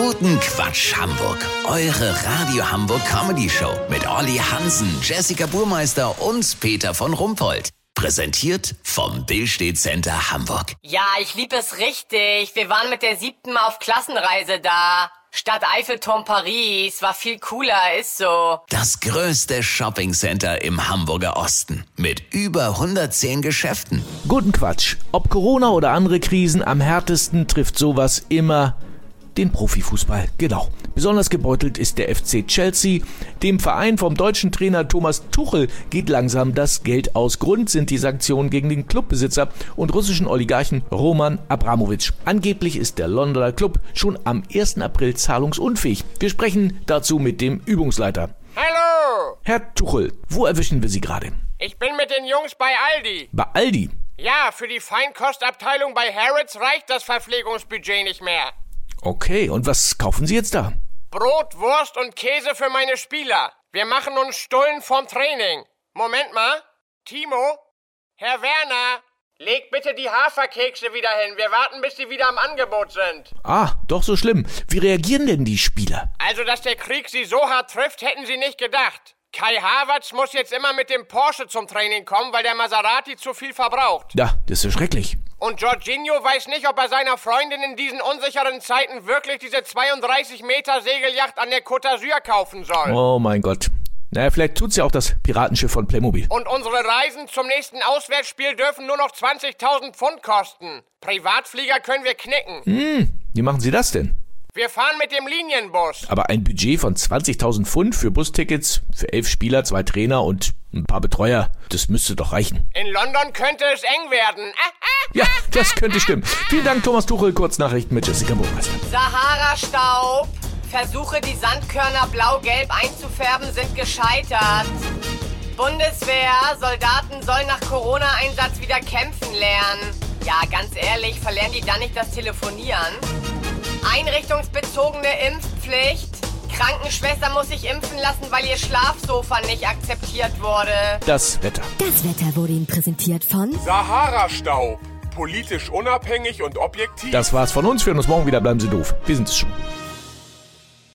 Guten Quatsch Hamburg. Eure Radio Hamburg Comedy Show mit Olli Hansen, Jessica Burmeister und Peter von Rumpold. Präsentiert vom Billstedt Center Hamburg. Ja, ich lieb es richtig. Wir waren mit der siebten Mal auf Klassenreise da. Stadt Eiffelturm Paris war viel cooler, ist so. Das größte Shoppingcenter im Hamburger Osten mit über 110 Geschäften. Guten Quatsch. Ob Corona oder andere Krisen, am härtesten trifft sowas immer den Profifußball. Genau. Besonders gebeutelt ist der FC Chelsea. Dem Verein vom deutschen Trainer Thomas Tuchel geht langsam das Geld aus. Grund sind die Sanktionen gegen den Clubbesitzer und russischen Oligarchen Roman Abramowitsch. Angeblich ist der Londoner Club schon am 1. April zahlungsunfähig. Wir sprechen dazu mit dem Übungsleiter. Hallo! Herr Tuchel, wo erwischen wir Sie gerade? Ich bin mit den Jungs bei Aldi. Bei Aldi. Ja, für die Feinkostabteilung bei Harrods reicht das Verpflegungsbudget nicht mehr. Okay, und was kaufen Sie jetzt da? Brot, Wurst und Käse für meine Spieler. Wir machen uns Stullen vom Training. Moment mal. Timo? Herr Werner? Leg bitte die Haferkekse wieder hin. Wir warten, bis sie wieder am Angebot sind. Ah, doch so schlimm. Wie reagieren denn die Spieler? Also, dass der Krieg sie so hart trifft, hätten sie nicht gedacht. Kai Havertz muss jetzt immer mit dem Porsche zum Training kommen, weil der Maserati zu viel verbraucht. Ja, das ist schrecklich. Und Jorginho weiß nicht, ob er seiner Freundin in diesen unsicheren Zeiten wirklich diese 32 Meter Segelyacht an der Côte d'Azur kaufen soll. Oh mein Gott. Naja, vielleicht tut's ja auch das Piratenschiff von Playmobil. Und unsere Reisen zum nächsten Auswärtsspiel dürfen nur noch 20.000 Pfund kosten. Privatflieger können wir knicken. Hm, wie machen Sie das denn? Wir fahren mit dem Linienbus. Aber ein Budget von 20.000 Pfund für Bustickets, für elf Spieler, zwei Trainer und ein paar Betreuer, das müsste doch reichen. In London könnte es eng werden. Ah, Ja, das könnte stimmen. Vielen Dank, Thomas Tuchel. Kurznachrichten mit Jessica Burmeister. Sahara-Staub. Versuche, die Sandkörner blau-gelb einzufärben, sind gescheitert. Bundeswehr, Soldaten sollen nach Corona-Einsatz wieder kämpfen lernen. Ja, ganz ehrlich, verlernen die dann nicht das Telefonieren? Einrichtungsbezogene Impfpflicht. Krankenschwester muss sich impfen lassen, weil ihr Schlafsofa nicht akzeptiert wurde. Das Wetter. Das Wetter wurde Ihnen präsentiert von Sahara-Staub. Politisch unabhängig und objektiv. Das war's von uns. Wir hören uns morgen wieder. Bleiben Sie doof. Wir sind es schon.